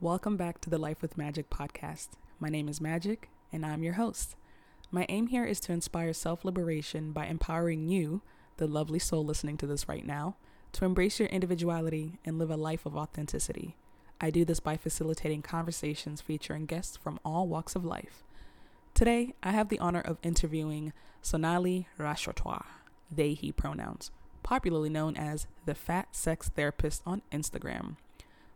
Welcome back to the Life with Magic podcast. My name is Magic, and I'm your host. My aim here is to inspire self liberation by empowering you, the lovely soul listening to this right now, to embrace your individuality and live a life of authenticity. I do this by facilitating conversations featuring guests from all walks of life. Today, I have the honor of interviewing Sonalee Rashatwar, they, he pronouns, popularly known as the Fat Sex Therapist on Instagram.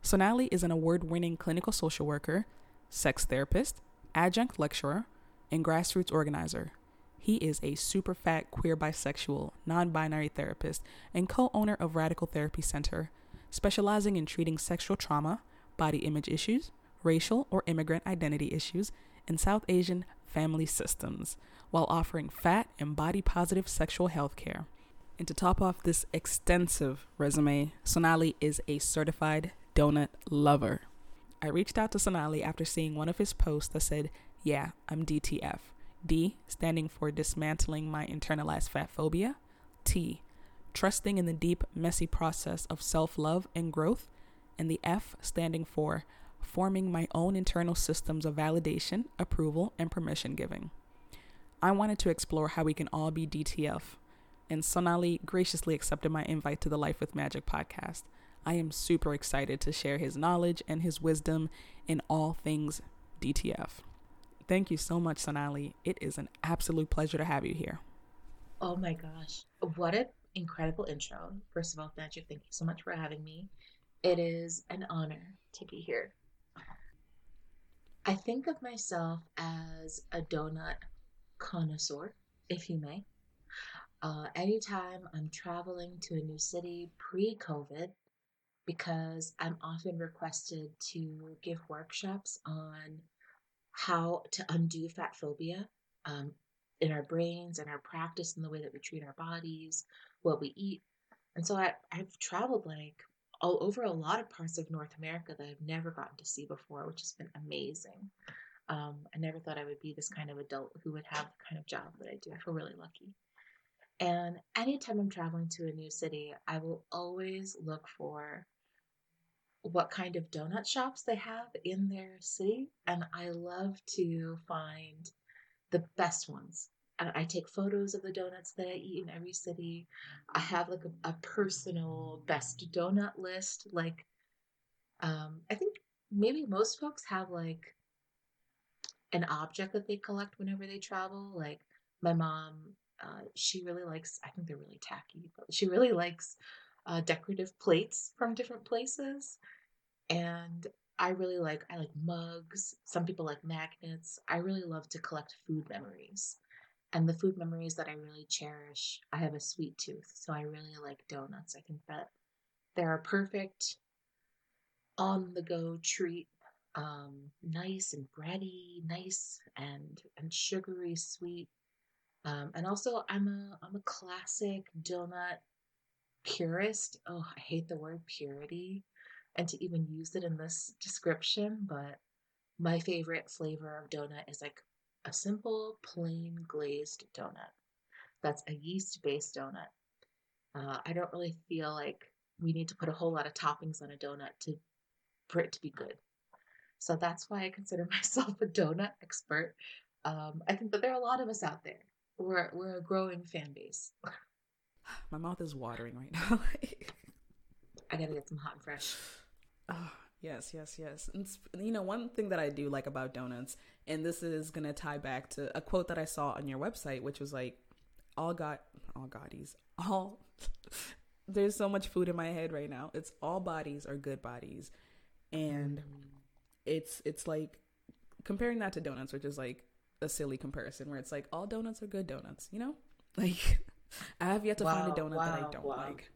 Sonalee is an award winning clinical social worker, sex therapist, adjunct lecturer, and grassroots organizer. He is a super fat queer bisexual, non binary therapist and co owner of Radical Therapy Center, specializing in treating sexual trauma, body image issues, racial or immigrant identity issues, and South Asian family systems, while offering fat and body positive sexual health care. And to top off this extensive resume, Sonalee is a certified donut lover. I reached out to Sonalee after seeing one of his posts that said, Yeah, I'm DTF. D standing for dismantling my internalized fat phobia. T, trusting in the deep, messy process of self love and growth. And the F standing for forming my own internal systems of validation, approval, and permission giving. I wanted to explore how we can all be DTF, and Sonalee graciously accepted my invite to the Life with Magic podcast. I am super excited to share his knowledge and his wisdom in all things DTF. Thank you so much, Sonalee. It is an absolute pleasure to have you here. Oh my gosh. What an incredible intro. First of all, Magic, thank you so much for having me. It is an honor to be here. I think of myself as a donut connoisseur, if you may. Uh, anytime I'm traveling to a new city pre COVID, because I'm often requested to give workshops on how to undo fat phobia um, in our brains and our practice and the way that we treat our bodies, what we eat. And so I, I've traveled like all over a lot of parts of North America that I've never gotten to see before, which has been amazing. Um, I never thought I would be this kind of adult who would have the kind of job that I do. I feel really lucky. And anytime I'm traveling to a new city, I will always look for what kind of donut shops they have in their city. And I love to find the best ones. And I take photos of the donuts that I eat in every city. I have like a, a personal best donut list. Like, um, I think maybe most folks have like an object that they collect whenever they travel. Like my mom, uh, she really likes, I think they're really tacky, but she really likes uh, decorative plates from different places. And I really like I like mugs. Some people like magnets. I really love to collect food memories. And the food memories that I really cherish, I have a sweet tooth, so I really like donuts. I think that they're a perfect on the go treat. Um, nice and bready, nice and and sugary sweet. Um, and also I'm a I'm a classic donut purist. Oh, I hate the word purity and to even use it in this description, but my favorite flavor of donut is like a simple plain glazed donut. That's a yeast based donut. Uh, I don't really feel like we need to put a whole lot of toppings on a donut to for it to be good. So that's why I consider myself a donut expert. Um, I think that there are a lot of us out there. We're we're a growing fan base. My mouth is watering right now. I gotta get some hot and fresh. Oh, yes, yes, yes. And you know, one thing that I do like about donuts, and this is gonna tie back to a quote that I saw on your website, which was like, "All got, all bodies, all." There's so much food in my head right now. It's all bodies are good bodies, and mm. It's it's like comparing that to donuts, which is like a silly comparison, where it's like all donuts are good donuts. You know, like I have yet to wow, find a donut wow, that I don't wow. like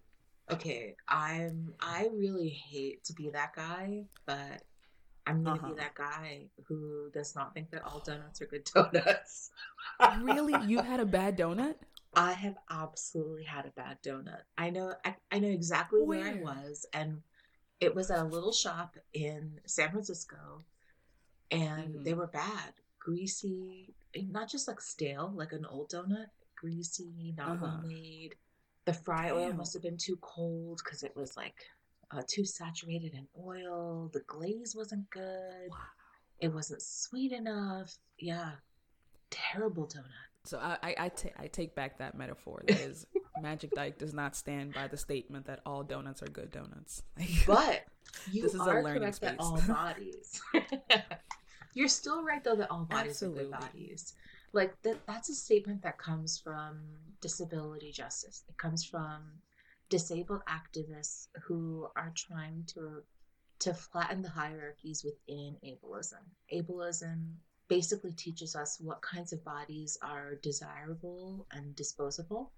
okay, I'm I really hate to be that guy, but I'm gonna uh-huh. be that guy who does not think that all donuts are good donuts. really? You had a bad donut? I have absolutely had a bad donut. I know I, I know exactly where? where I was and it was at a little shop in San Francisco and mm-hmm. they were bad. Greasy, not just like stale, like an old donut, greasy, not uh-huh. well made The fry Damn. oil must have been too cold because it was like uh, too saturated in oil. The glaze wasn't good. Wow. It wasn't sweet enough. Yeah, terrible donut. So I I, I, t- I take back that metaphor. That is, Magic Dyke does not stand by the statement that all donuts are good donuts. but you this is are a learning correct space. that all bodies. You're still right though that all bodies Absolutely. are good bodies. Like that that's a statement that comes from disability justice. It comes from disabled activists who are trying to to flatten the hierarchies within ableism. Ableism basically teaches us what kinds of bodies are desirable and disposable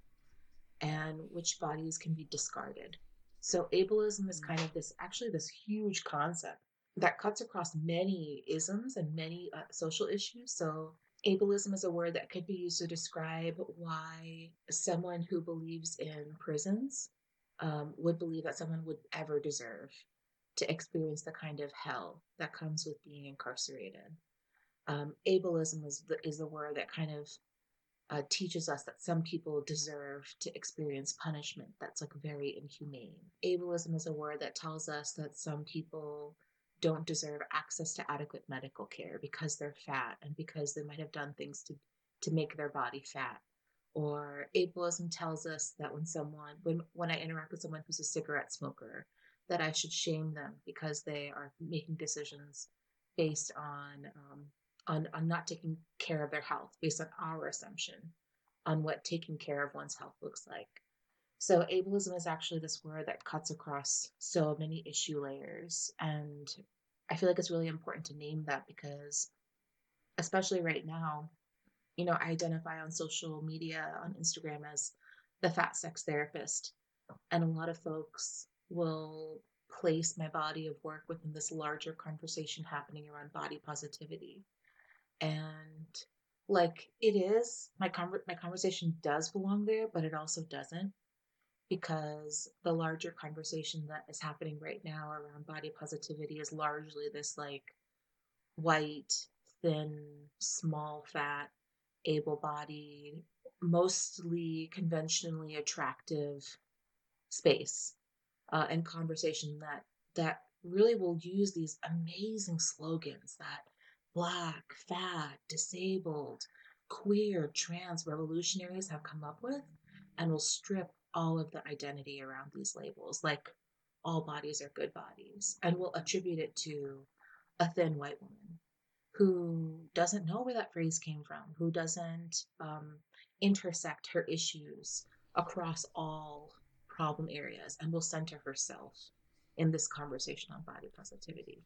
and which bodies can be discarded. So ableism is kind of this actually this huge concept that cuts across many isms and many uh, social issues. So ableism is a word that could be used to describe why someone who believes in prisons um, would believe that someone would ever deserve to experience the kind of hell that comes with being incarcerated. Um, ableism is the, is the word that kind of uh, teaches us that some people deserve to experience punishment that's like very inhumane. Ableism is a word that tells us that some people don't deserve access to adequate medical care because they're fat and because they might have done things to to make their body fat or ableism tells us that when someone when when i interact with someone who's a cigarette smoker that i should shame them because they are making decisions based on um, on on not taking care of their health based on our assumption on what taking care of one's health looks like so ableism is actually this word that cuts across so many issue layers and i feel like it's really important to name that because especially right now you know, I identify on social media, on Instagram as the fat sex therapist. And a lot of folks will place my body of work within this larger conversation happening around body positivity. And like it is, my con- my conversation does belong there, but it also doesn't because the larger conversation that is happening right now around body positivity is largely this like white, thin, small fat able bodied, mostly conventionally attractive space uh, and conversation that that really will use these amazing slogans that black, fat, disabled, queer, trans revolutionaries have come up with and will strip all of the identity around these labels like all bodies are good bodies and will attribute it to a thin white woman who doesn't know where that phrase came from, who doesn't um, intersect her issues across all problem areas, and will center herself in this conversation on body positivity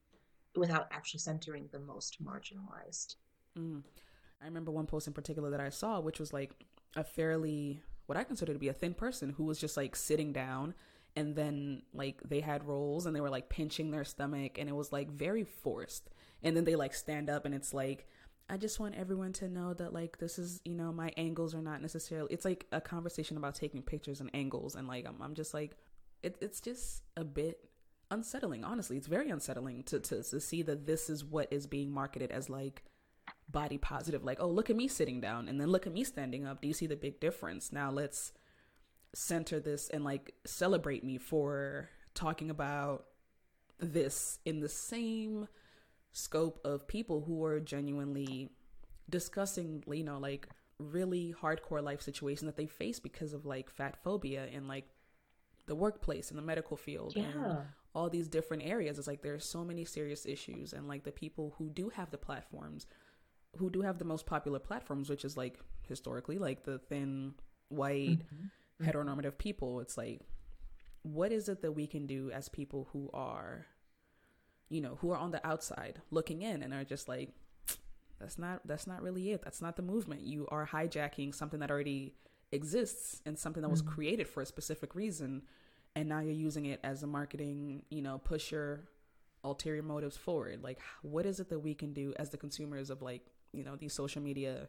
without actually centering the most marginalized. Mm. I remember one post in particular that I saw, which was like a fairly, what I consider to be a thin person who was just like sitting down and then like they had rolls and they were like pinching their stomach and it was like very forced and then they like stand up and it's like I just want everyone to know that like this is you know my angles are not necessarily it's like a conversation about taking pictures and angles and like I'm, I'm just like it, it's just a bit unsettling honestly. It's very unsettling to, to to see that this is what is being marketed as like body positive. Like oh look at me sitting down and then look at me standing up. Do you see the big difference? Now let's center this and like celebrate me for talking about this in the same scope of people who are genuinely discussing, you know, like really hardcore life situation that they face because of like fat phobia and like the workplace and the medical field yeah. and all these different areas. It's like there's so many serious issues and like the people who do have the platforms, who do have the most popular platforms, which is like historically like the thin, white, mm-hmm. heteronormative people. It's like, what is it that we can do as people who are you know, who are on the outside looking in and are just like, that's not that's not really it. That's not the movement. You are hijacking something that already exists and something that was mm-hmm. created for a specific reason and now you're using it as a marketing, you know, push your ulterior motives forward. Like what is it that we can do as the consumers of like, you know, these social media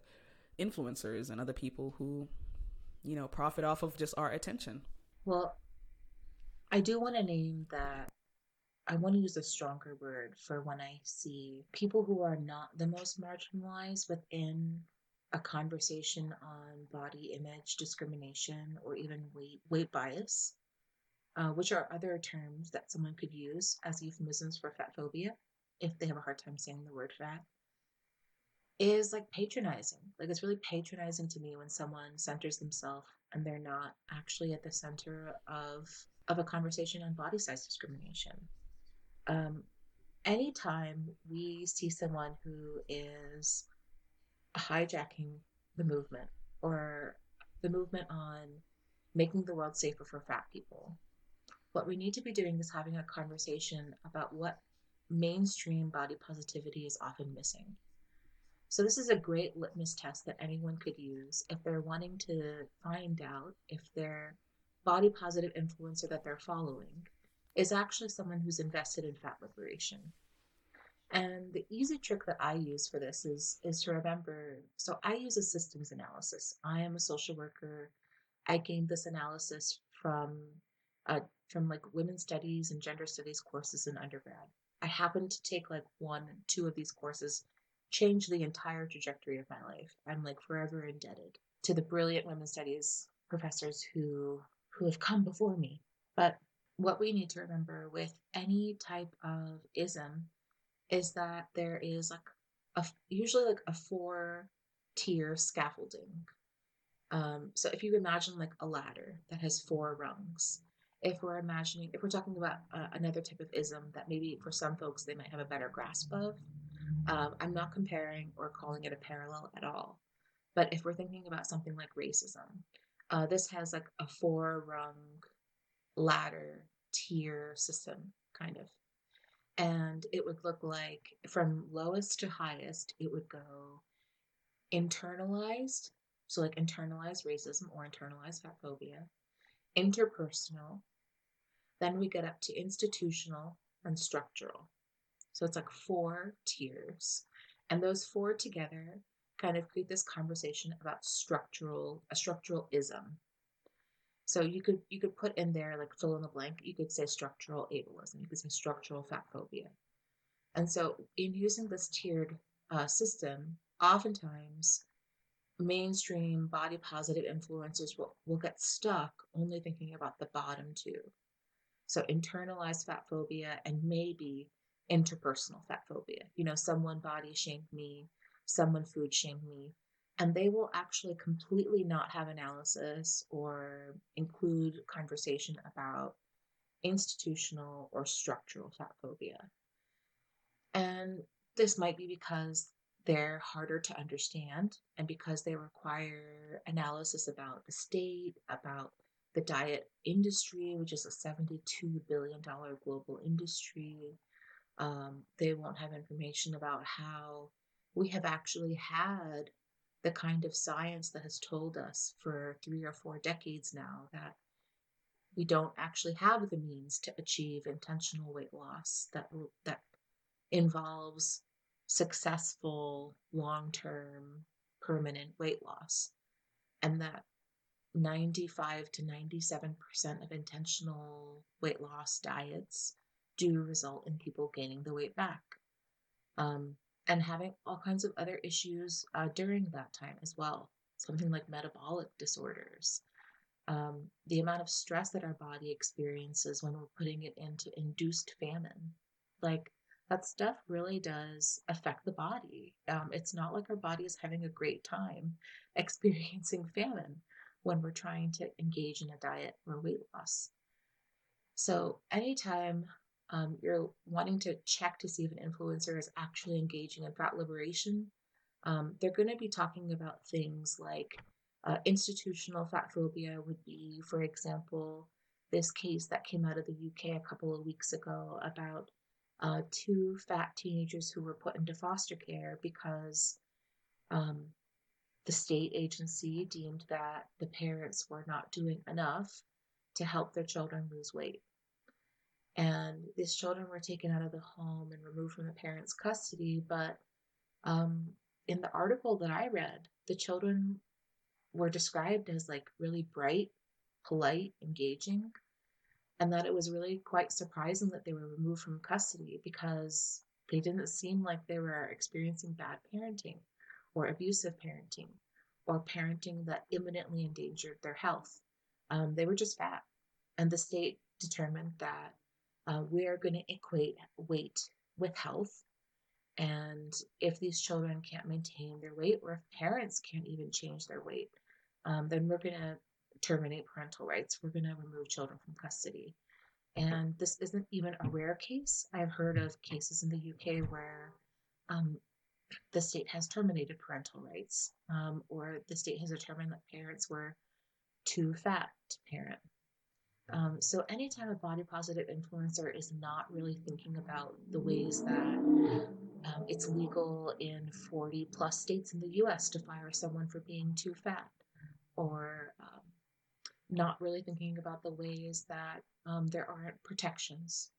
influencers and other people who, you know, profit off of just our attention? Well, I do want to name that I want to use a stronger word for when I see people who are not the most marginalized within a conversation on body image discrimination or even weight, weight bias, uh, which are other terms that someone could use as euphemisms for fat phobia if they have a hard time saying the word fat, is like patronizing. Like it's really patronizing to me when someone centers themselves and they're not actually at the center of of a conversation on body size discrimination. Um, anytime we see someone who is hijacking the movement or the movement on making the world safer for fat people, what we need to be doing is having a conversation about what mainstream body positivity is often missing. So, this is a great litmus test that anyone could use if they're wanting to find out if their body positive influencer that they're following is actually someone who's invested in fat liberation. And the easy trick that I use for this is is to remember. So I use a systems analysis. I am a social worker. I gained this analysis from uh, from like women's studies and gender studies courses in undergrad. I happened to take like one, two of these courses, change the entire trajectory of my life. I'm like forever indebted to the brilliant women's studies professors who who have come before me. But what we need to remember with any type of ism is that there is like a usually like a four tier scaffolding. Um, so if you imagine like a ladder that has four rungs, if we're imagining, if we're talking about uh, another type of ism that maybe for some folks they might have a better grasp of, um, I'm not comparing or calling it a parallel at all. But if we're thinking about something like racism, uh, this has like a four rung ladder tier system, kind of. And it would look like from lowest to highest, it would go internalized, so like internalized racism or internalized fat phobia, interpersonal, then we get up to institutional and structural. So it's like four tiers. And those four together kind of create this conversation about structural a structural ism. So you could you could put in there like fill in the blank. You could say structural ableism. You could say structural fat phobia. And so in using this tiered uh, system, oftentimes mainstream body positive influencers will, will get stuck only thinking about the bottom two. So internalized fat phobia and maybe interpersonal fat phobia. You know, someone body shamed me, someone food shamed me, and they will actually completely not have analysis or include conversation about institutional or structural fat phobia. And this might be because they're harder to understand and because they require analysis about the state, about the diet industry, which is a $72 billion global industry. Um, they won't have information about how we have actually had the kind of science that has told us for three or four decades now that we don't actually have the means to achieve intentional weight loss that that involves successful long-term permanent weight loss and that 95 to 97% of intentional weight loss diets do result in people gaining the weight back um, and having all kinds of other issues uh, during that time as well. Something like metabolic disorders, um, the amount of stress that our body experiences when we're putting it into induced famine. Like that stuff really does affect the body. Um, it's not like our body is having a great time experiencing famine when we're trying to engage in a diet or weight loss. So, anytime um, you're wanting to check to see if an influencer is actually engaging in fat liberation, um, they're going to be talking about things like uh, institutional fat phobia, would be, for example, this case that came out of the UK a couple of weeks ago about uh, two fat teenagers who were put into foster care because um, the state agency deemed that the parents were not doing enough to help their children lose weight. And these children were taken out of the home and removed from the parents' custody. But um, in the article that I read, the children were described as like really bright, polite, engaging, and that it was really quite surprising that they were removed from custody because they didn't seem like they were experiencing bad parenting or abusive parenting or parenting that imminently endangered their health. Um, they were just fat. And the state determined that uh, we're going to equate weight with health. And if these children can't maintain their weight, or if parents can't even change their weight, um, then we're going to terminate parental rights. We're going to remove children from custody. And this isn't even a rare case. I've heard of cases in the UK where um, the state has terminated parental rights, um, or the state has determined that parents were too fat to parent. Um, so, anytime a body positive influencer is not really thinking about the ways that um, it's legal in 40 plus states in the US to fire someone for being too fat, or um, not really thinking about the ways that um, there aren't protections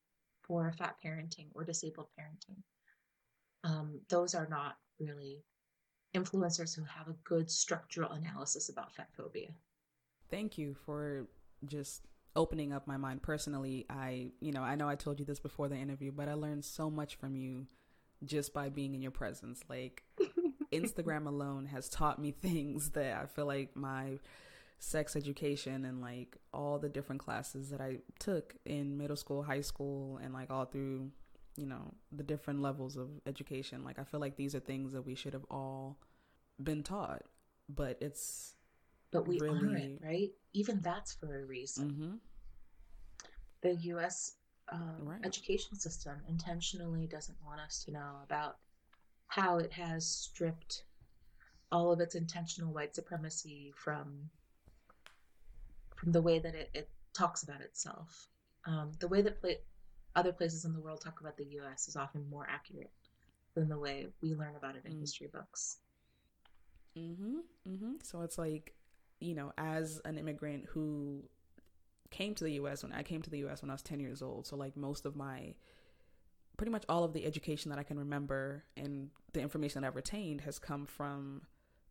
for fat parenting or disabled parenting um, those are not really influencers who have a good structural analysis about fat phobia. Thank you for just opening up my mind personally. I, you know, I know I told you this before the interview, but I learned so much from you just by being in your presence. Like Instagram alone has taught me things that I feel like my sex education and like all the different classes that I took in middle school, high school, and like all through you know, the different levels of education. Like I feel like these are things that we should have all been taught, but it's but we really... it, right? Even that's for a reason. Mm-hmm. The U.S. Uh, right. education system intentionally doesn't want us to know about how it has stripped all of its intentional white supremacy from from the way that it, it talks about itself. Um, the way that other places in the world talk about the US is often more accurate than the way we learn about it in mm. history books. Mhm. Mhm. So it's like, you know, as an immigrant who came to the US when I came to the US when I was 10 years old, so like most of my pretty much all of the education that I can remember and the information that I've retained has come from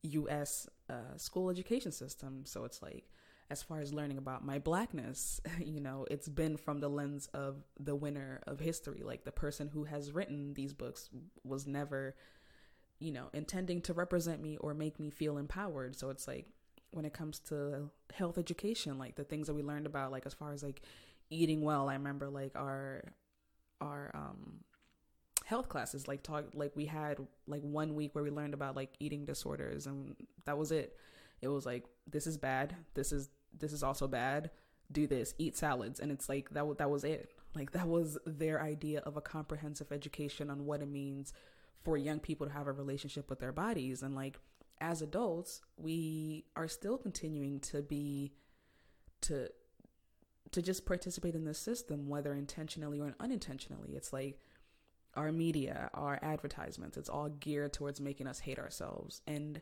US uh, school education system. So it's like as far as learning about my blackness, you know, it's been from the lens of the winner of history. Like the person who has written these books was never, you know, intending to represent me or make me feel empowered. So it's like when it comes to health education, like the things that we learned about, like as far as like eating well, I remember like our, our, um, health classes like talk like we had like one week where we learned about like eating disorders and that was it it was like this is bad. This is this is also bad. Do this. Eat salads. And it's like that that was it. Like that was their idea of a comprehensive education on what it means for young people to have a relationship with their bodies. And like as adults we are still continuing to be to to just participate in this system whether intentionally or unintentionally. It's like our media our advertisements it's all geared towards making us hate ourselves. And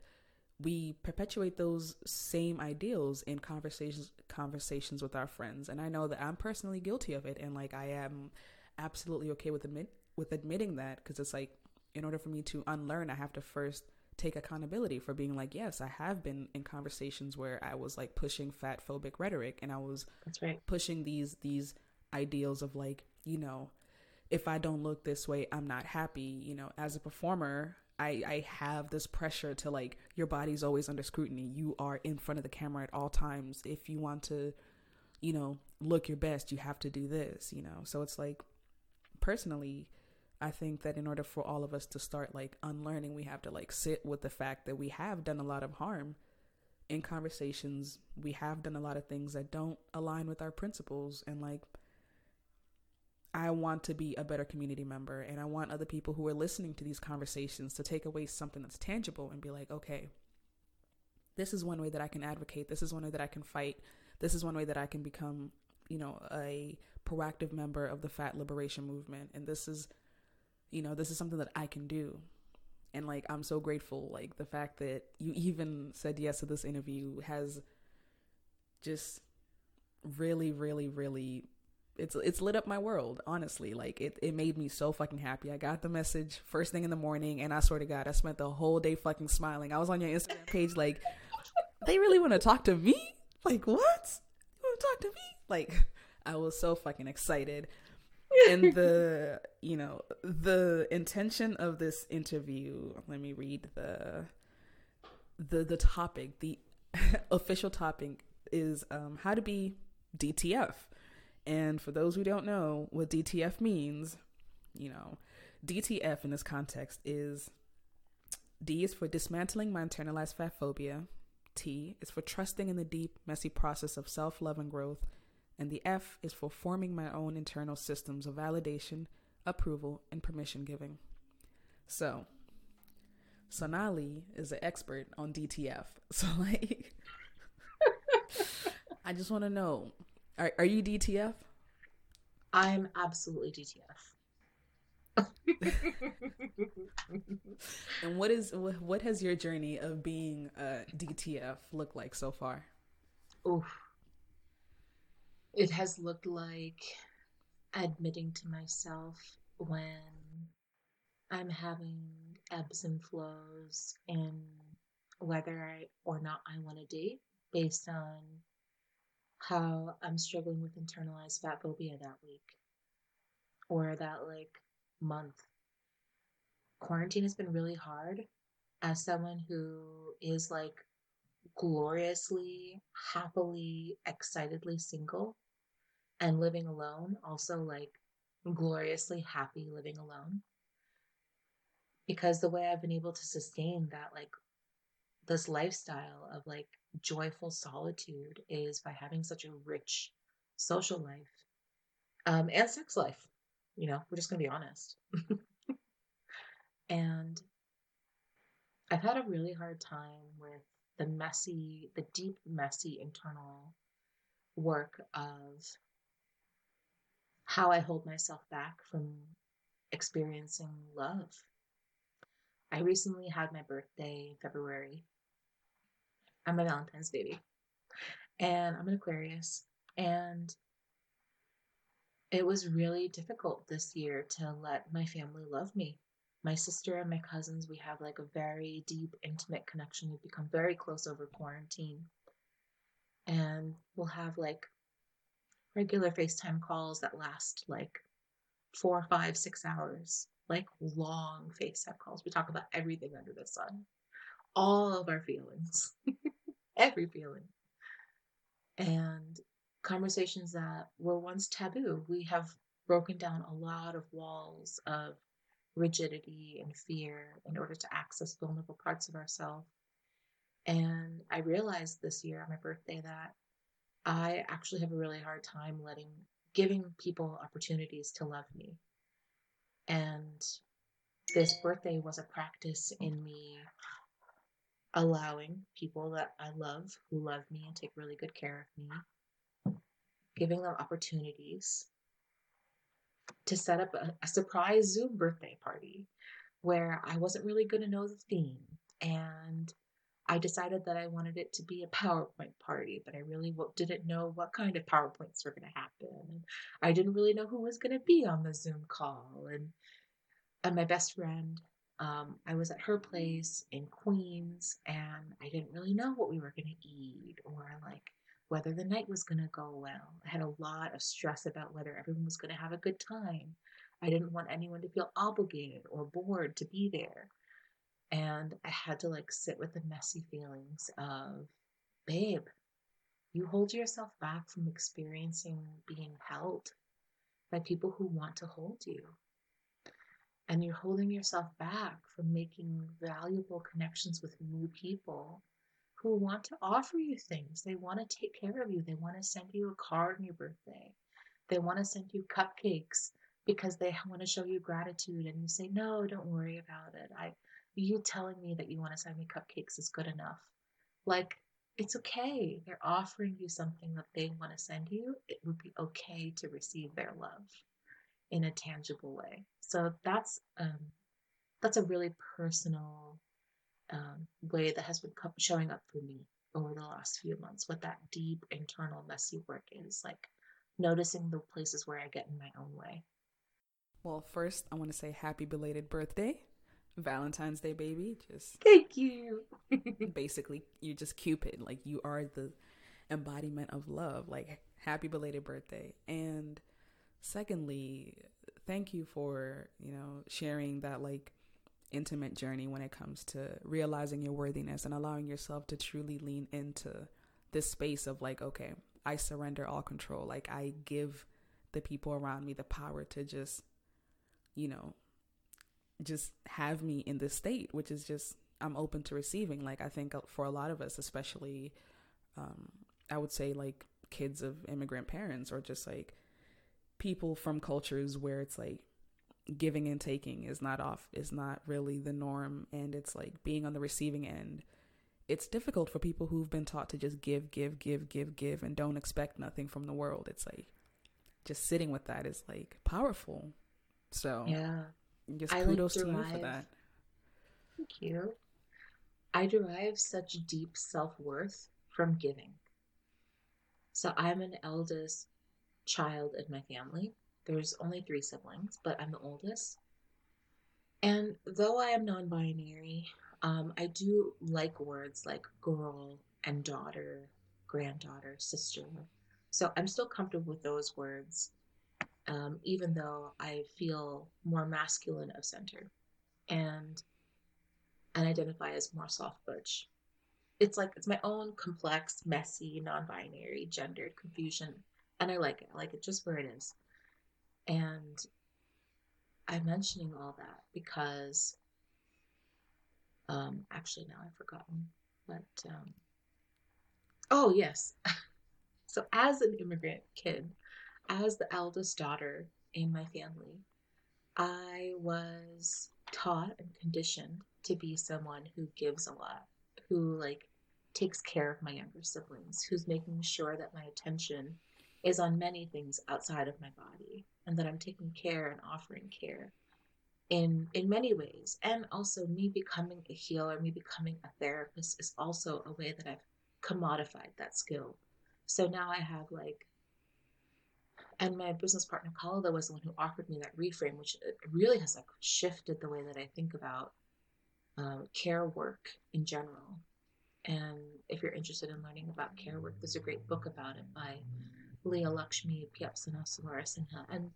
we perpetuate those same ideals in conversations conversations with our friends. And i know that i'm personally guilty of it. And like i am absolutely okay with admit with admitting that because it's like in order for me to unlearn i have to first take accountability for being like yes i have been in conversations where i was like pushing fat phobic rhetoric and i was that's right. pushing these these ideals of like you know if i don't look this way i'm not happy you know as a performer I, I have this pressure to like your body's always under scrutiny. You are in front of the camera at all times. If you want to, you know, look your best, you have to do this, you know. So it's like personally, I think that in order for all of us to start like unlearning, we have to like sit with the fact that we have done a lot of harm in conversations. We have done a lot of things that don't align with our principles and like I want to be a better community member and I want other people who are listening to these conversations to take away something that's tangible and be like, okay, this is one way that I can advocate. This is one way that I can fight. This is one way that I can become, you know, a proactive member of the fat liberation movement. And this is, you know, this is something that I can do. And like, I'm so grateful. Like, the fact that you even said yes to this interview has just really, really, really it's it's lit up my world honestly. Like it, it made me so fucking happy. I got the message first thing in the morning and i swear to god i spent the whole day fucking smiling. I was on your instagram page like they really want to talk to me? Like what? You want to talk to me? Like i was so fucking excited. And the you know the intention of this interview let me read the the the topic, the official topic is um, how to be DTF. And for those who don't know what DTF means, you know, DTF in this context is D is for dismantling my internalized fat phobia. T is for trusting in the deep, messy process of self love and growth. And the F is for forming my own internal systems of validation, approval, and permission giving. So, Sonalee is an expert on DTF. So, like, I just want to know are, are you DTF? I'm absolutely DTF. and what is what has your journey of being a DTF looked like so far? Oof. It has looked like admitting to myself when I'm having ebbs and flows in whether I or not I want to date based on how I'm struggling with internalized fat phobia that week or that like month. Quarantine has been really hard as someone who is like gloriously, happily, excitedly single and living alone, also like gloriously happy living alone. Because the way I've been able to sustain that, like, this lifestyle of like joyful solitude is by having such a rich social life um, and sex life. You know, we're just going to be honest. and I've had a really hard time with the messy, the deep, messy internal work of how I hold myself back from experiencing love. I recently had my birthday in February. I'm a Valentine's baby. And I'm an Aquarius. And it was really difficult this year to let my family love me. My sister and my cousins, we have like a very deep, intimate connection. We've become very close over quarantine. And we'll have like regular FaceTime calls that last like four, five, six hours, like long FaceTime calls. We talk about everything under the sun, all of our feelings, every feeling. And conversations that were once taboo. We have broken down a lot of walls of rigidity and fear in order to access vulnerable parts of ourselves. And I realized this year on my birthday that I actually have a really hard time letting giving people opportunities to love me. And this birthday was a practice in me allowing people that I love, who love me and take really good care of me, giving them opportunities to set up a, a surprise Zoom birthday party where I wasn't really going to know the theme. And I decided that I wanted it to be a PowerPoint party, but I really didn't know what kind of PowerPoints were going to happen. And I didn't really know who was going to be on the Zoom call. And, and my best friend, um, I was at her place in Queens, and I didn't really know what we were going to eat or like whether the night was going to go well. I had a lot of stress about whether everyone was going to have a good time. I didn't want anyone to feel obligated or bored to be there. And I had to like sit with the messy feelings of, babe, you hold yourself back from experiencing being held by people who want to hold you. And you're holding yourself back from making valuable connections with new people who want to offer you things. They want to take care of you. They want to send you a card on your birthday. They want to send you cupcakes because they want to show you gratitude and you say, "No, don't worry about it. I you telling me that you want to send me cupcakes is good enough." Like it's okay. They're offering you something that they want to send you. It would be okay to receive their love in a tangible way. So that's um that's a really personal um, way that has been showing up for me over the last few months what that deep internal messy work is like noticing the places where i get in my own way. Well first i want to say happy belated birthday valentine's day baby just thank you. basically you're just cupid like you are the embodiment of love like happy belated birthday. And secondly thank you for you know sharing that like intimate journey when it comes to realizing your worthiness and allowing yourself to truly lean into this space of like, okay, I surrender all control. Like I give the people around me the power to just, you know, just have me in this state, which is just I'm open to receiving. Like I think for a lot of us, especially, um, I would say like kids of immigrant parents or just like people from cultures where it's like giving and taking is not off is not really the norm and it's like being on the receiving end it's difficult for people who've been taught to just give give give give give and don't expect nothing from the world. It's like just sitting with that is like powerful. So yeah. Just kudos like derive, to you for that. Thank you. I derive such deep self-worth from giving. So i'm an eldest child in my family there's only three siblings, but I'm the oldest. And though I am non binary, um, I do like words like girl and daughter, granddaughter, sister. So I'm still comfortable with those words, um, even though I feel more masculine of center and and identify as more soft butch. It's like it's my own complex, messy, non-binary, gendered confusion, and I like it. I like it just where it is. And I'm mentioning all that because um, actually now I've forgotten. But um, oh yes. so as an immigrant kid, as the eldest daughter in my family, I was taught and conditioned to be someone who gives a lot, who like takes care of my younger siblings, who's making sure that my attention is on many things outside of my body and that I'm taking care and offering care in in many ways. And also me becoming a healer me becoming a therapist is also a way that I've commodified that skill. So now I have like and my business partner Khalida was the one who offered me that reframe which really has like shifted the way that I think about uh, care work in general. And if you're interested in learning about care work there's a great book about it by Leah Lakshmi, Piepzna-Samarasinha, and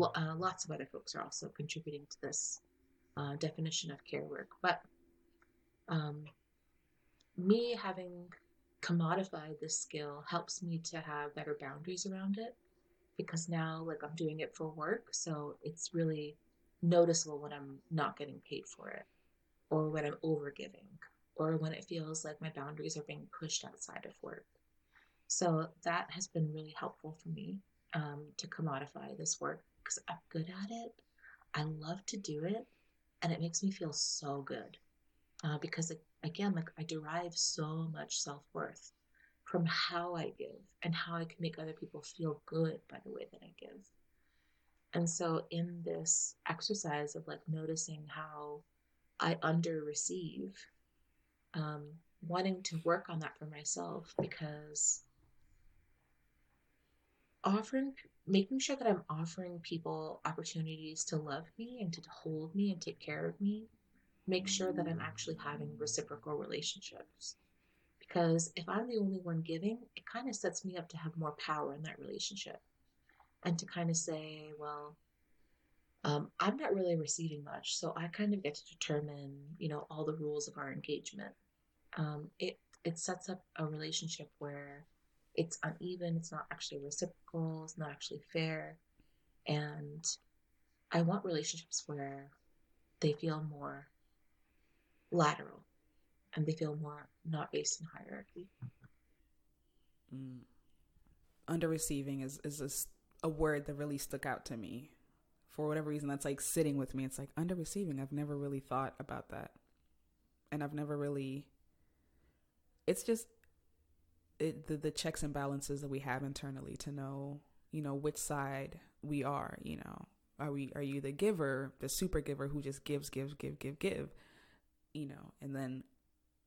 uh, lots of other folks are also contributing to this uh, definition of care work. But um, me having commodified this skill helps me to have better boundaries around it because now like I'm doing it for work, so it's really noticeable when I'm not getting paid for it or when I'm overgiving or when it feels like my boundaries are being pushed outside of work. So that has been really helpful for me um, to commodify this work because I'm good at it. I love to do it, and it makes me feel so good uh, because it, again, like I derive so much self worth from how I give and how I can make other people feel good by the way that I give. And so, in this exercise of like noticing how I under receive, um, wanting to work on that for myself because offering making sure that I'm offering people opportunities to love me and to hold me and take care of me, make sure that I'm actually having reciprocal relationships. Because if I'm the only one giving, it kind of sets me up to have more power in that relationship and to kind of say, well, um, I'm not really receiving much, so I kind of get to determine, you know, all the rules of our engagement. Um, it it sets up a relationship where it's uneven, it's not actually reciprocal, it's not actually fair. And I want relationships where they feel more lateral and they feel more not based in hierarchy. Mm. Under receiving is, is a, a word that really stuck out to me. For whatever reason, that's like sitting with me. It's like under receiving. I've never really thought about that. And I've never really. It's just it, the, the checks and balances that we have internally to know, you know, which side we are, you know, are we, are you the giver, the super giver who just gives, gives, give, give, give, you know, and then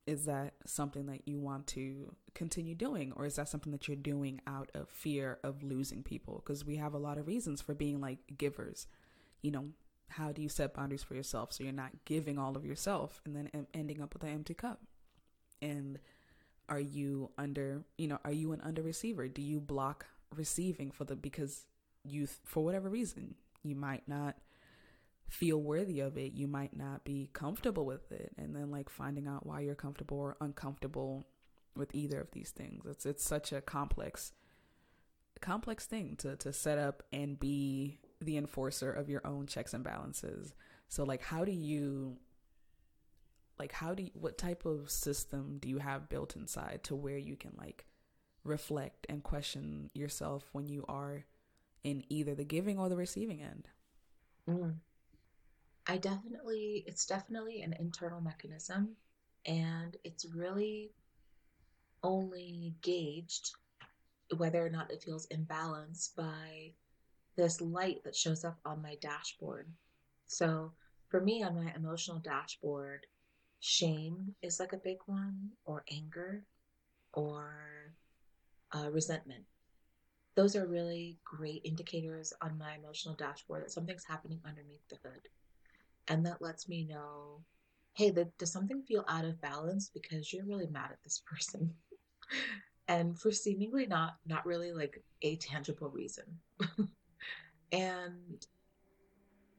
is that something that you want to continue doing or is that something that you're doing out of fear of losing people? Because we have a lot of reasons for being like givers. You know how do you set boundaries for yourself so you're not giving all of yourself and then ending up with an empty cup? And are you under you know are you an under receiver do you block receiving for the because you for whatever reason you might not feel worthy of it, you might not be comfortable with it. And then like finding out why you're comfortable or uncomfortable with either of these things. It's it's such a complex complex thing to to set up and be the enforcer of your own checks and balances. So like how do you like how do you, what type of system do you have built inside to where you can like reflect and question yourself when you are in either the giving or the receiving end? Mm. I definitely, it's definitely an internal mechanism, and it's really only gauged whether or not it feels imbalanced by this light that shows up on my dashboard. So, for me, on my emotional dashboard, shame is like a big one, or anger, or uh, resentment. Those are really great indicators on my emotional dashboard that something's happening underneath the hood. And that lets me know hey the, does something feel out of balance because you're really mad at this person? And for seemingly not not really like a tangible reason. And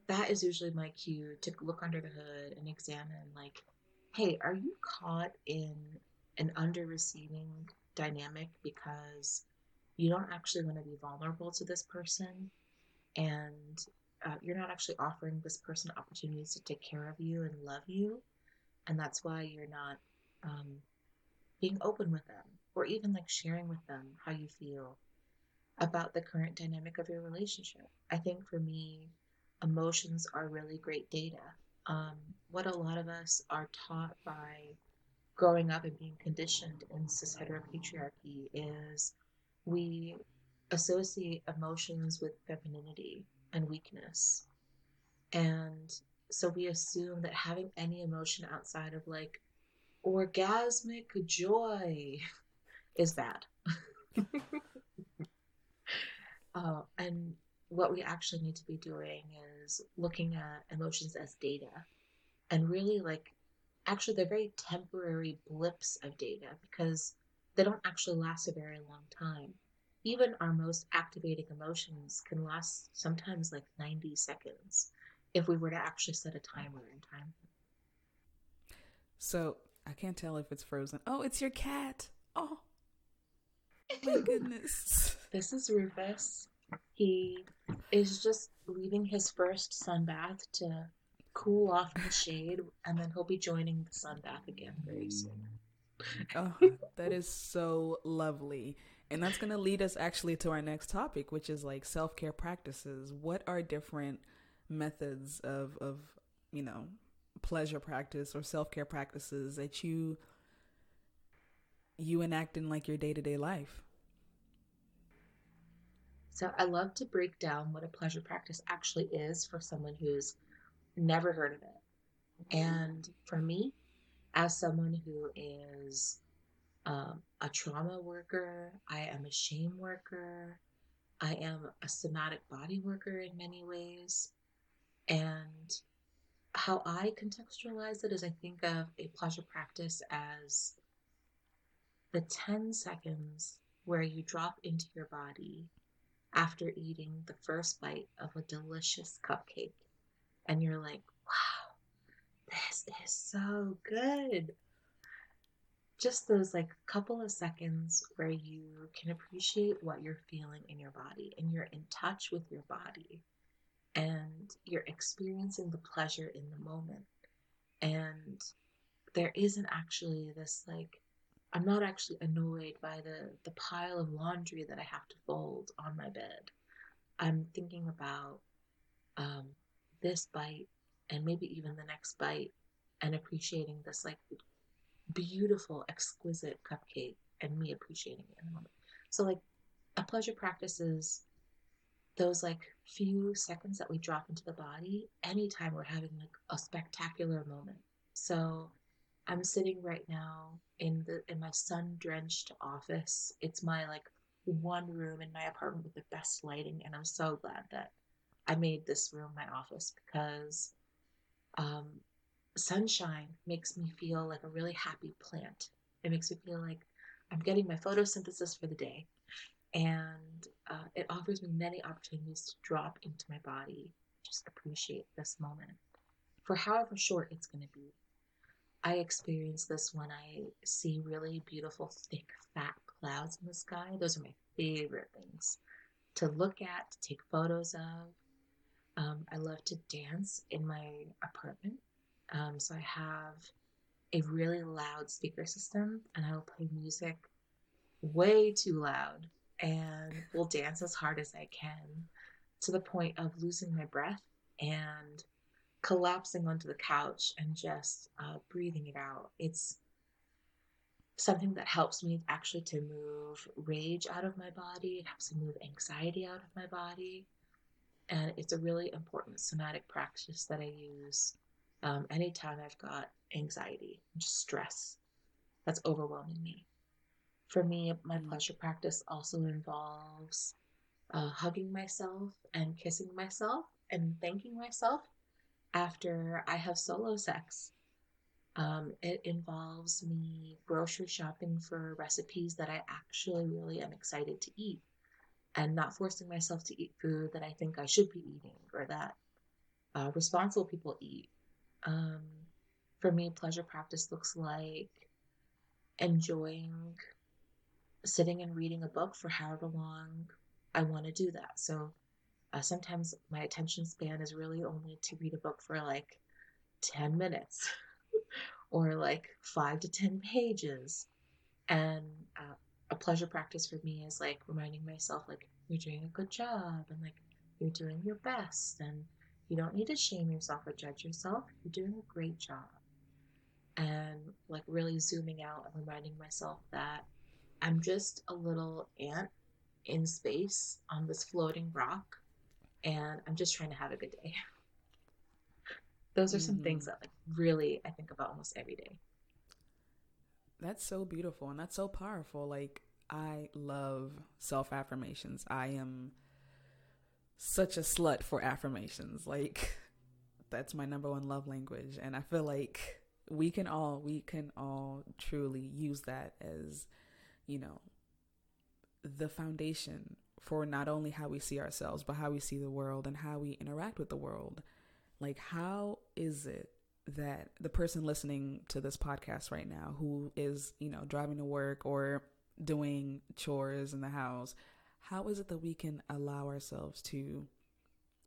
that is usually my cue to look under the hood and examine like hey are you caught in an under receiving dynamic because you don't actually want to be vulnerable to this person and uh, you're not actually offering this person opportunities to take care of you and love you and that's why you're not um, being open with them or even like sharing with them how you feel about the current dynamic of your relationship? I think for me emotions are really great data um, what a lot of us are taught by growing up and being conditioned in cis heteropatriarchy is we associate emotions with femininity and weakness. And so we assume that having any emotion outside of like orgasmic joy is bad. uh, and what we actually need to be doing is looking at emotions as data and really like actually they're very temporary blips of data because they don't actually last a very long time even our most activating emotions can last sometimes like 90 seconds if we were to actually set a timer in time. So I can't tell if it's frozen. Oh, it's your cat. Oh, my goodness. this is Rufus. He is just leaving his first sun bath to cool off in the shade, and then he'll be joining the sun bath again very soon. oh, that is so lovely. And that's going to lead us actually to our next topic, which is like self care practices. What are different methods of, of, you know, pleasure practice or self care practices that you you enact in like your day to day life? So I love to break down what a pleasure practice actually is for someone who's never heard of it. And for me, as someone who is um, a trauma worker, I am a shame worker, I am a somatic body worker in many ways. And how I contextualize it is I think of a pleasure practice as the 10 seconds where you drop into your body after eating the first bite of a delicious cupcake. And you're like, wow, this is so good just those like couple of seconds where you can appreciate what you're feeling in your body and you're in touch with your body and you're experiencing the pleasure in the moment and there isn't actually this like i'm not actually annoyed by the the pile of laundry that i have to fold on my bed i'm thinking about um, this bite and maybe even the next bite and appreciating this like beautiful, exquisite cupcake and me appreciating it in the moment. So like a pleasure practice is those like few seconds that we drop into the body anytime we're having like a spectacular moment. So I'm sitting right now in the in my sun-drenched office. It's my like one room in my apartment with the best lighting and I'm so glad that I made this room my office because um, sunshine makes me feel like a really happy plant. It makes me feel like I'm getting my photosynthesis for the day. And uh, it offers me many opportunities to drop into my body just appreciate this moment for however short it's going to be. I experience this when I see really beautiful, thick, fat clouds in the sky. Those are my favorite things to look at, to take photos of. Um, I love to dance in my apartment. Um, so I have a really loud speaker system and I will play music way too loud and will dance as hard as I can to the point of losing my breath and collapsing onto the couch and just uh, breathing it out. It's something that helps me actually to move rage out of my body. It helps me move anxiety out of my body. And it's a really important somatic practice that I use um, anytime I've got anxiety, just stress that's overwhelming me. For me, my mm. pleasure practice also involves uh, hugging myself and kissing myself and thanking myself after I have solo sex. Um, it involves me grocery shopping for recipes that I actually really am excited to eat and not forcing myself to eat food that I think I should be eating or that uh, responsible people eat. Um, for me, pleasure practice looks like enjoying sitting and reading a book for however long I want to do that. So uh, sometimes my attention span is really only to read a book for like 10 minutes or like five to 10 pages. And uh, a pleasure practice for me is like reminding myself, like, you're doing a good job and like you're doing your best and you don't need to shame yourself or judge yourself. You're doing a great job. And like really zooming out and reminding myself that I'm just a little ant in space on this floating rock and I'm just trying to have a good day. Those are some mm-hmm. things that like really I think about almost every day. That's so beautiful and that's so powerful. Like I love self affirmations. I am such a slut for affirmations. Like that's my number one love language and I feel like we can all we can all truly use that as you know the foundation for not only how we see ourselves, but how we see the world and how we interact with the world. Like, how is it that the person listening to this podcast right now, who is, you know, driving to work or doing chores in the house, how is it that we can allow ourselves to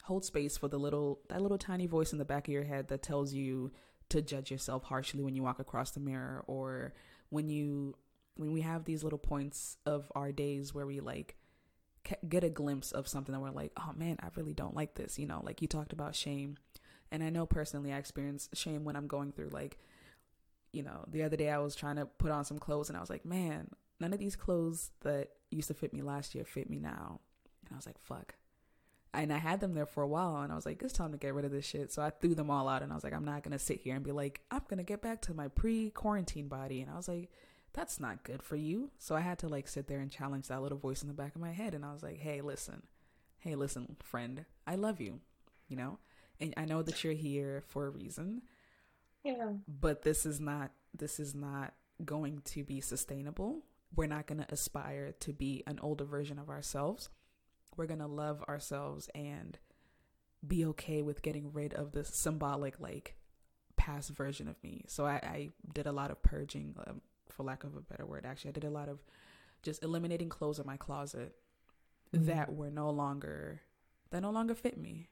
hold space for the little, that little tiny voice in the back of your head that tells you to judge yourself harshly when you walk across the mirror or when you when we have these little points of our days where we like get a glimpse of something that we're like, oh man, I really don't like this. You know, like you talked about shame. And I know personally I experience shame when I'm going through like, you know, the other day I was trying to put on some clothes and I was like, man, none of these clothes that used to fit me last year fit me now. And I was like, fuck. And I had them there for a while and I was like, it's time to get rid of this shit. So I threw them all out and I was like, I'm not going to sit here and be like, I'm going to get back to my pre quarantine body. And I was like, that's not good for you. So I had to like sit there and challenge that little voice in the back of my head. And I was like, hey, listen, hey, listen, friend, I love you, you know? And I know that you're here for a reason. Yeah. But this is not, this is not going to be sustainable. We're not going to aspire to be an older version of ourselves. We're going to love ourselves and be okay with getting rid of this symbolic, like, past version of me. So I, I did a lot of purging, um, for lack of a better word. Actually, I did a lot of just eliminating clothes in my closet mm-hmm. that were no longer that no longer fit me.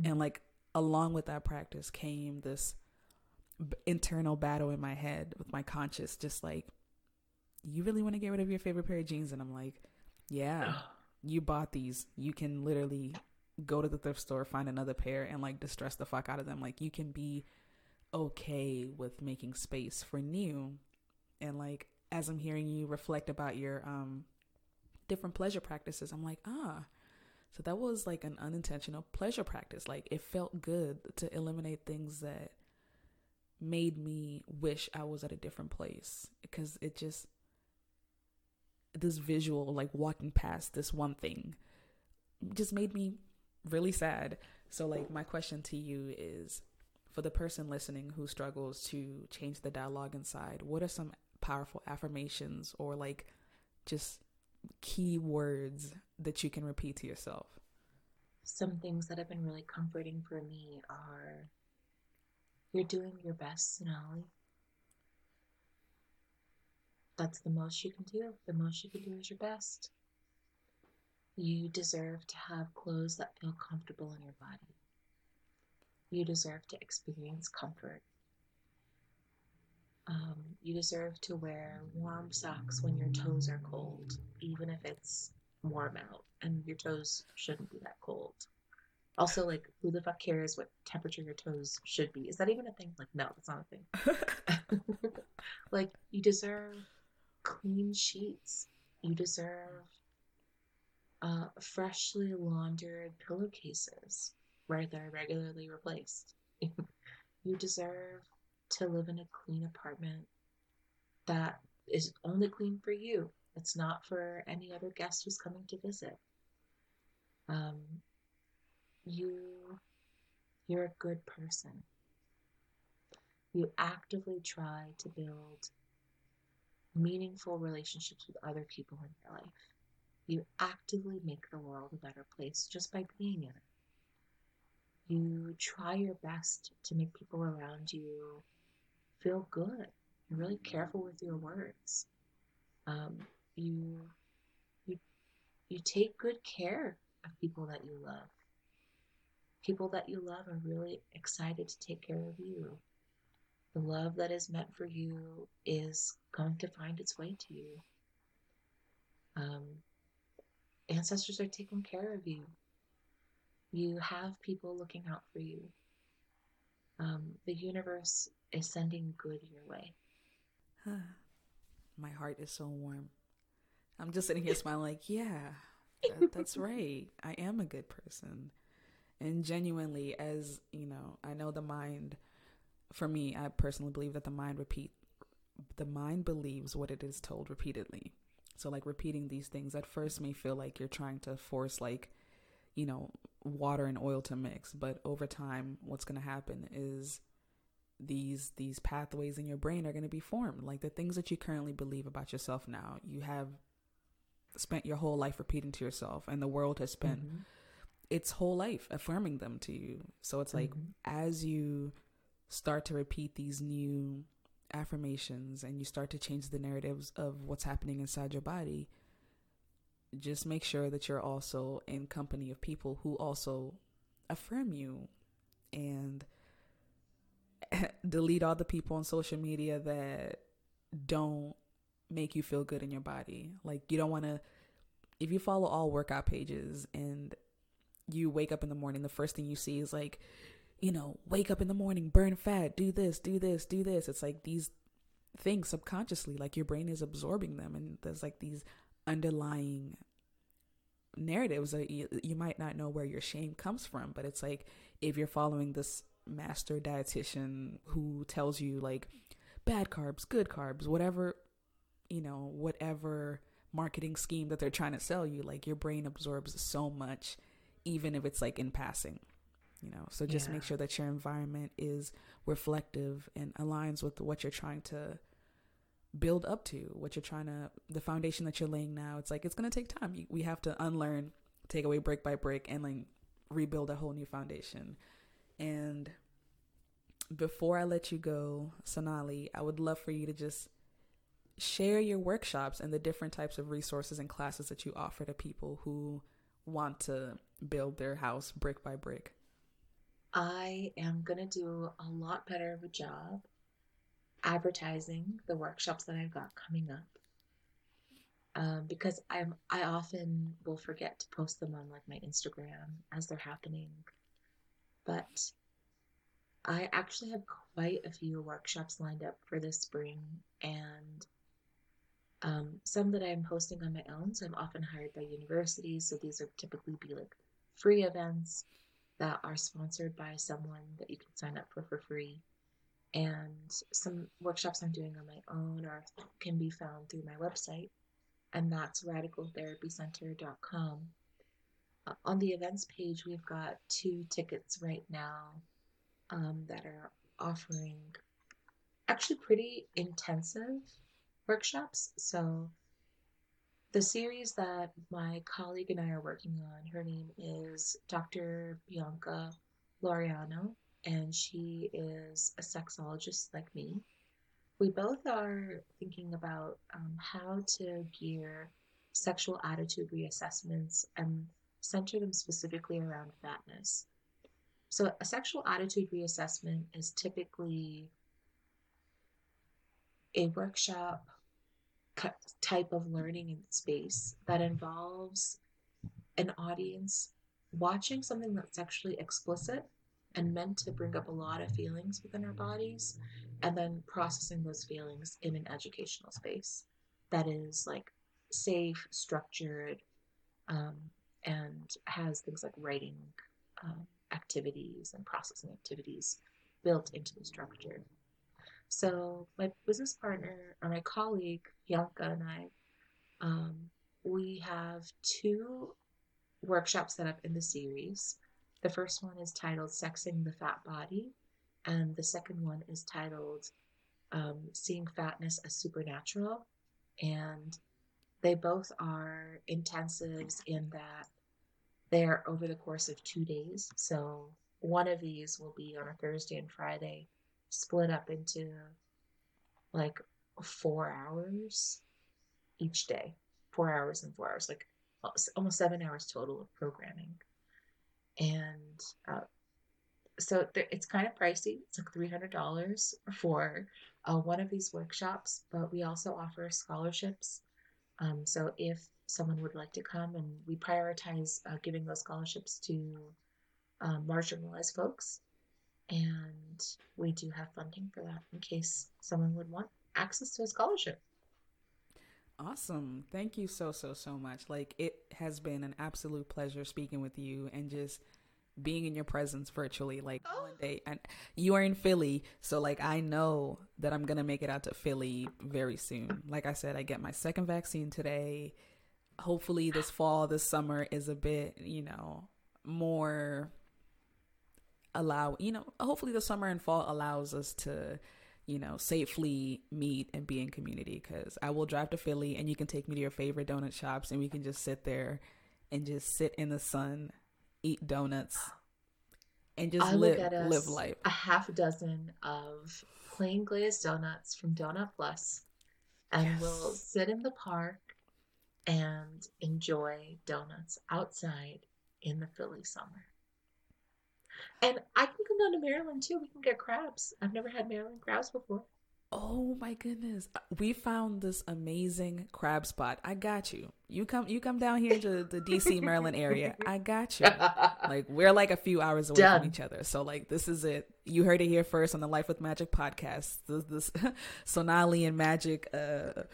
Mm-hmm. And like along with that practice came this b- internal battle in my head with my conscious just like you really want to get rid of your favorite pair of jeans and I'm like, yeah. you bought these. You can literally go to the thrift store, find another pair and like distress the fuck out of them. Like you can be okay with making space for new and like as I'm hearing you reflect about your um different pleasure practices, I'm like, ah, so that was like an unintentional pleasure practice. Like it felt good to eliminate things that made me wish I was at a different place because it just this visual like walking past this one thing just made me really sad. So like my question to you is for the person listening who struggles to change the dialogue inside, what are some powerful affirmations or like just key words that you can repeat to yourself? some things that have been really comforting for me are you're doing your best, Sonalee. That's the most you can do. The most you can do is your best. You deserve to have clothes that feel comfortable in your body. You deserve to experience comfort. Um, you deserve to wear warm socks when your toes are cold, even if it's warm out and your toes shouldn't be that cold. Also, like, who the fuck cares what temperature your toes should be? Is that even a thing? Like, no, that's not a thing. like, you deserve clean sheets. You deserve uh, freshly laundered pillowcases where they're regularly replaced. you deserve to live in a clean apartment that is only clean for you. It's not for any other guest who's coming to visit. Um, you, you're a good person. You actively try to build meaningful relationships with other people in your life. You actively make the world a better place just by being in it. You try your best to make people around you feel good. You're really careful with your words. Um, you you you take good care of people that you love. People that you love are really excited to take care of you. The love that is meant for you is going to find its way to you. Um, ancestors are taking care of you. You have people looking out for you. Um, the universe is sending good your way. My heart is so warm. I'm just sitting here smiling, like, yeah, that, that's right. I am a good person. And genuinely, as you know, I know the mind, for me, I personally believe that the mind repeat, the mind believes what it is told repeatedly. So, like, repeating these things at first may feel like you're trying to force, like, you know, water and oil to mix. But over time, what's going to happen is these these pathways in your brain are going to be formed like the things that you currently believe about yourself now you have spent your whole life repeating to yourself and the world has spent mm-hmm. its whole life affirming them to you so it's like mm-hmm. as you start to repeat these new affirmations and you start to change the narratives of what's happening inside your body just make sure that you're also in company of people who also affirm you and delete all the people on social media that don't make you feel good in your body. Like you don't want to if you follow all workout pages and you wake up in the morning, the first thing you see is like, you know, wake up in the morning, burn fat, do this, do this, do this. It's like these things subconsciously, like your brain is absorbing them, and there's like these underlying narratives that you, you might not know where your shame comes from, but it's like if you're following this master dietitian who tells you like bad carbs, good carbs, whatever, you know, whatever marketing scheme that they're trying to sell you, like your brain absorbs so much, even if it's like in passing, you know. So just yeah. make sure that your environment is reflective and aligns with what you're trying to build up to, what you're trying to, the foundation that you're laying now. It's like it's going to take time. We have to unlearn, take away brick by brick, and like rebuild a whole new foundation. And before I let you go, Sonalee, I would love for you to just share your workshops and the different types of resources and classes that you offer to people who want to build their house brick by brick. I am going to do a lot better of a job advertising the workshops that I've got coming up. Um, because I'm I often will forget to post them on like my Instagram as they're happening. But I actually have quite a few workshops lined up for this spring and um, some that I'm hosting on my own. So I'm often hired by universities. So these are typically be like free events that are sponsored by someone that you can sign up for for free. And some workshops I'm doing on my own are can be found through my website, and that's radicaltherapycenter.com. Uh, on the events page, we've got two tickets right now um, that are offering actually pretty intensive workshops. So the series that my colleague and I are working on, her name is Dr. Bianca Laureano, and she is a sexologist like me. We both are thinking about um, how to gear sexual attitude reassessments and center them specifically around fatness. So, a sexual attitude reassessment is typically a workshop type of learning in space that involves an audience watching something that's sexually explicit and meant to bring up a lot of feelings within our bodies and then processing those feelings in an educational space that is like safe structured um, and has things like writing um, activities and processing activities built into the structure so my business partner or my colleague Bianca and I, um, we have two workshops set up in the series. The first one is titled "Sexing the Fat Body," and the second one is titled um, "Seeing Fatness as Supernatural." And they both are intensives in that they are over the course of two days. So one of these will be on a Thursday and Friday, split up into like four hours each day, four hours and four hours, like almost seven hours total of programming. And uh, so it's kind of pricey. It's like $300 for uh, one of these workshops, but we also offer scholarships. Um, so if someone would like to come, and we prioritize uh, giving those scholarships to um, marginalized folks and we do have funding for that in case someone would want access to a scholarship. Awesome. Thank you so, so, so much. Like, it has been an absolute pleasure speaking with you and just being in your presence virtually. Like, oh. one day, and you are in Philly. So, like, I know that I'm going to make it out to Philly very soon. Like I said, I get my second vaccine today. Hopefully, this fall, this summer is a bit, you know, more allow you know hopefully the summer and fall allows us to you know safely meet and be in community because i will drive to philly and you can take me to your favorite donut shops and we can just sit there and just sit in the sun eat donuts and just live live life a half dozen of plain glazed donuts from donut plus and yes. we'll sit in the park and enjoy donuts outside in the philly summer and I can come down to Maryland too. We can get crabs. I've never had Maryland crabs before. Oh my goodness. We found this amazing crab spot. I got you. You come you come down here to the DC Maryland area. I got you. Like we're like a few hours away Done. from each other. So like this is it. You heard it here first on the Life with Magic podcast. This, this Sonalee and Magic uh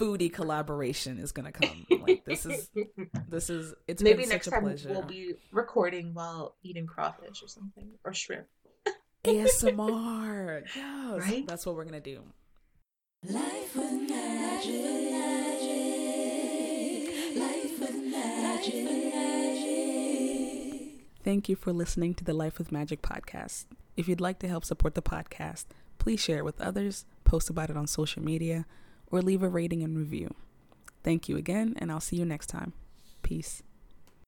foodie collaboration is gonna come. Like this is this is it's maybe next time pleasure. we'll be recording while eating crawfish or something or shrimp. ASMR. Yes. Right? That's what we're gonna do. Life with magic. Life with magic. Thank you for listening to the Life with Magic podcast. If you'd like to help support the podcast, please share it with others, post about it on social media, or leave a rating and review. Thank you again, and I'll see you next time. Peace.